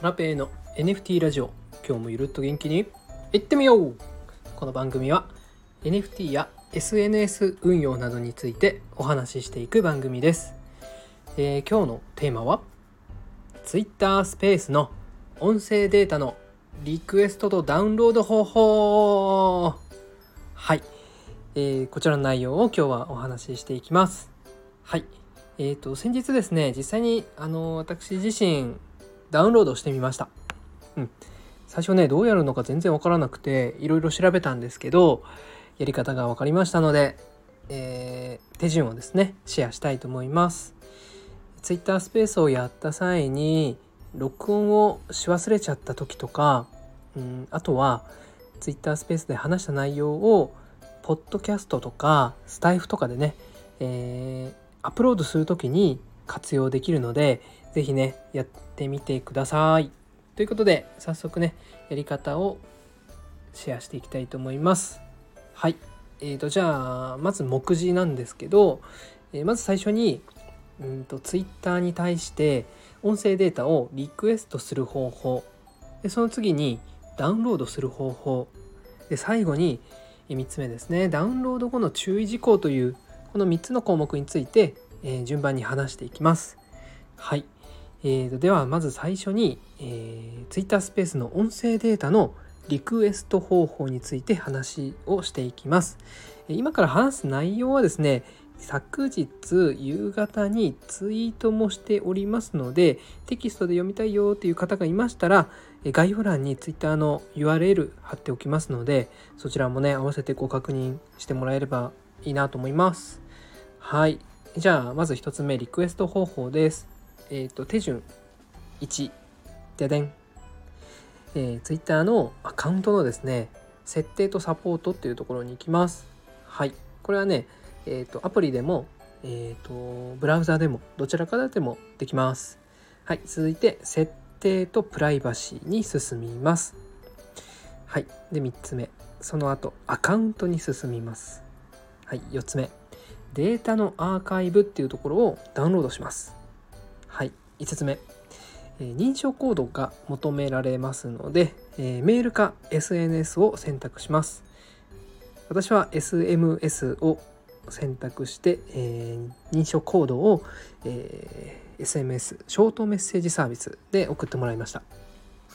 トラペイの NFT ラジオ。今日もゆるっと元気に。いってみよう。この番組は NFT や SNS 運用などについてお話ししていく番組です、えー今日のテーマは Twitter スペースの音声データのリクエストとダウンロード方法。はい、えーこちらの内容を今日はお話ししていきます。はい。えー、と先日ですね実際にあの私自身ダウンロードしてみました、うん、最初ねどうやるのか全然わからなくていろいろ調べたんですけどやり方が分かりましたので、えー手順をですねシェアしたいと思います。Twitter スペースをやった際に録音をし忘れちゃった時とか、うん、あとは Twitter スペースで話した内容をポッドキャストとかスタイフとかでね、えーアップロードする時に活用できるので是非ねやってみてください。ということで早速ねやり方をシェアしていきたいと思います。はい。えー、とじゃあまず目次なんですけど、えーまず最初にうんと Twitter に対して音声データをリクエストする方法でその次にダウンロードする方法で最後に3つ目ですねダウンロード後の注意事項というこの3つの項目について、えー順番に話していきます。はい、えーとではまず最初に、えー、Twitter スペースの音声データのリクエスト方法について話をしていきます。今から話す内容はですね昨日夕方にツイートもしておりますのでテキストで読みたいよっていう方がいましたら概要欄に Twitter の URL 貼っておきますのでそちらもね合わせてご確認してもらえればいいなと思います。はい。じゃあ、まず1つ目、リクエスト方法です。えっ、と、手順1、ででん。えー、Twitter のアカウントのですね、設定とサポートっていうところに行きます。はい。これはね、えっ、と、アプリでも、えっ、と、ブラウザでも、どちらかでもできます。はい。続いて、設定とプライバシーに進みます。はい。で、3つ目。その後、アカウントに進みます。はい、4つ目データのアーカイブっていうところをダウンロードします。はい5つ目、えー認証コードが求められますので、えーメールか SNS を選択します。私は SMS を選択して、えー認証コードを、えー SMS ショートメッセージサービスで送ってもらいました。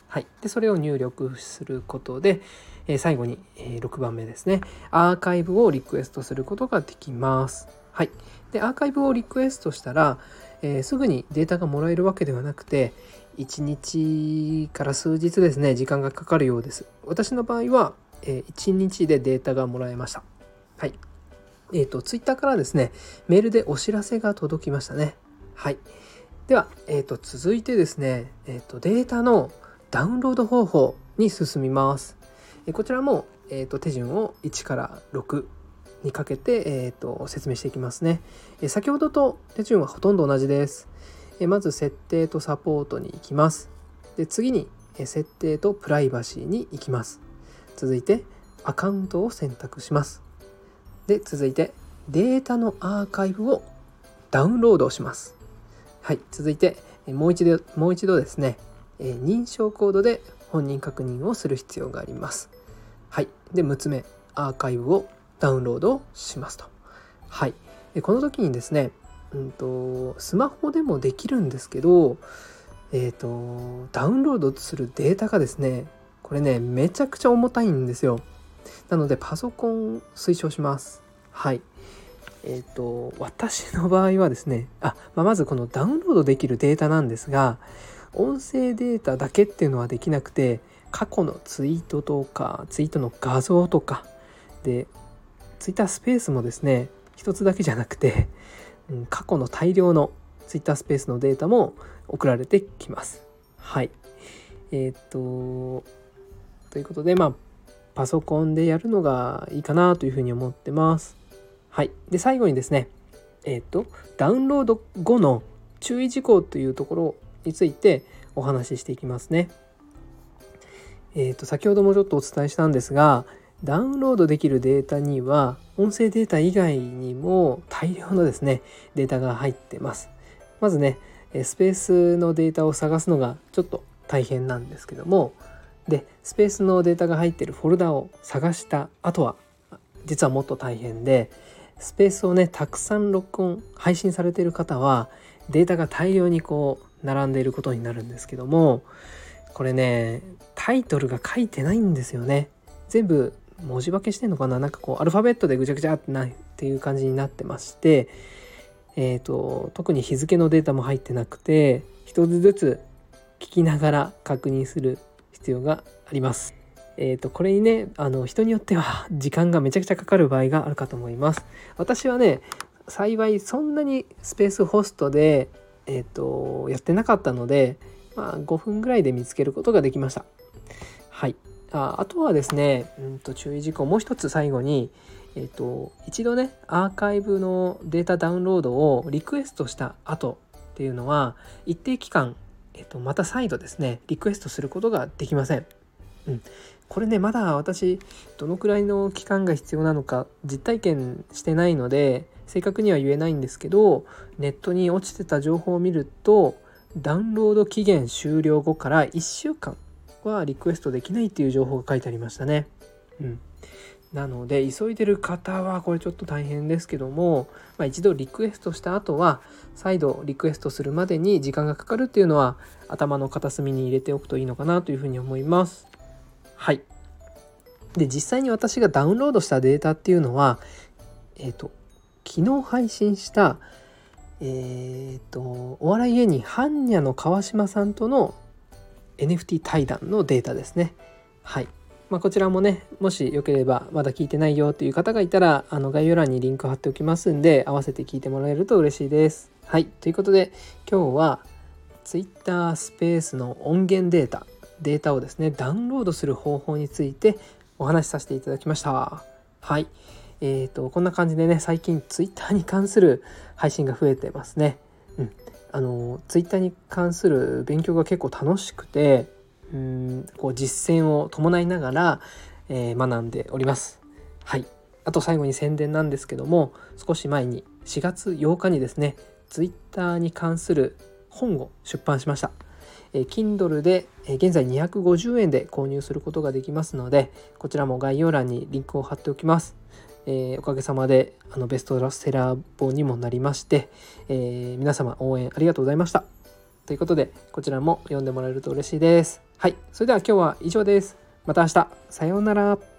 はい、でそれを入力することで、え最後に、えー6番目ですねアーカイブをリクエストすることができます。はい、でアーカイブをリクエストしたら、えーすぐにデータがもらえるわけではなくて1日から数日ですね時間がかかるようです。私の場合は、えー1日でデータがもらえました。はいえー、と Twitter からですねメールでお知らせが届きましたね。はいでは、えー、と続いてですね、えー、とデータのダウンロード方法に進みます。えこちらも、えー、と手順を1から6にかけて、えー、と説明していきますね。えー先ほどと手順はほとんど同じです。えーまず設定とサポートに行きます。で次にえー設定とプライバシーに行きます。続いてアカウントを選択します。で続いてデータのアーカイブをダウンロードします。はい、続いてえもう一度もう一度ですね、えー認証コードで本人確認をする必要があります。はい、で6つ目アーカイブをダウンロードしますと。はい、でこの時にですね、うんとスマホでもできるんですけど、えー、とダウンロードするデータがですねこれねめちゃくちゃ重たいんですよ。なのでパソコン推奨します。はい。えっ、と私の場合はですねあ、まあ、まずこのダウンロードできるデータなんですが音声データだけっていうのはできなくて過去のツイートとかツイートの画像とかでツイッタースペースもですね一つだけじゃなくて、うん過去の大量のツイッタースペースのデータも送られてきます。はい。えっ、とということでまあパソコンでやるのがいいかなというふうに思ってます。はい。で最後にですねえっ、とダウンロード後の注意事項というところについてお話ししていきますね。えー、と先ほどもちょっとお伝えしたんですがダウンロードできるデータには音声データ以外にも大量のですねデータが入ってます。まずねスペースのデータを探すのがちょっと大変なんですけどもでスペースのデータが入ってるフォルダを探した後は実はもっと大変でスペースをねたくさん録音配信されている方はデータが大量にこう並んでいることになるんですけどもこれねタイトルが書いてないんですよね全部文字化けしてんのかな？なんかこうアルファベットでぐちゃぐちゃってないっていう感じになってましてえーと、特に日付のデータも入ってなくて一つずつ聞きながら確認する必要があります。えーと、これにねあの人によっては時間がめちゃくちゃかかる場合があるかと思います。私はね幸いそんなにスペースホストで、えーと、やってなかったので、まあ、5分ぐらいで見つけることができました。はいああとはですね、うんと注意事項もう一つ最後に、えーと、一度ねアーカイブのデータダウンロードをリクエストした後っていうのは一定期間、えーと、また再度ですねリクエストすることができません。うん、これねまだ私どのくらいの期間が必要なのか実体験してないので正確には言えないんですけどネットに落ちてた情報を見るとダウンロード期限終了後から1週間はリクエストできないっていう情報が書いてありましたね。うん、なので急いでる方はこれちょっと大変ですけども、まあ、一度リクエストした後は再度リクエストするまでに時間がかかるっていうのは頭の片隅に入れておくといいのかなというふうに思います。はい。で実際に私がダウンロードしたデータっていうのはえっ、ー、と昨日配信したえっ、とお笑い芸人般若の川島さんとの NFT 対談のデータですね。はい。まあ、こちらもねもしよければまだ聞いてないよという方がいたらあの概要欄にリンク貼っておきますんで合わせて聞いてもらえると嬉しいです。はいということで今日は Twitter スペースの音源データデータをですねダウンロードする方法についてお話しさせていただきました。はいえーと、こんな感じでね最近 Twitter に関する配信が増えてますね。うん、あの Twitter に関する勉強が結構楽しくてうんこう実践を伴いながら、えー、学んでおります。はいあと最後に宣伝なんですけども少し前に4月8日にですね Twitter に関する本を出版しました。え、Kindle で、え、現在250円で購入することができますのでこちらも概要欄にリンクを貼っておきます。えー、おかげさまであのベストセラー本にもなりまして、えー、皆様応援ありがとうございました。ということでこちらも読んでもらえると嬉しいです。はい、それでは今日は以上です。また明日。さようなら。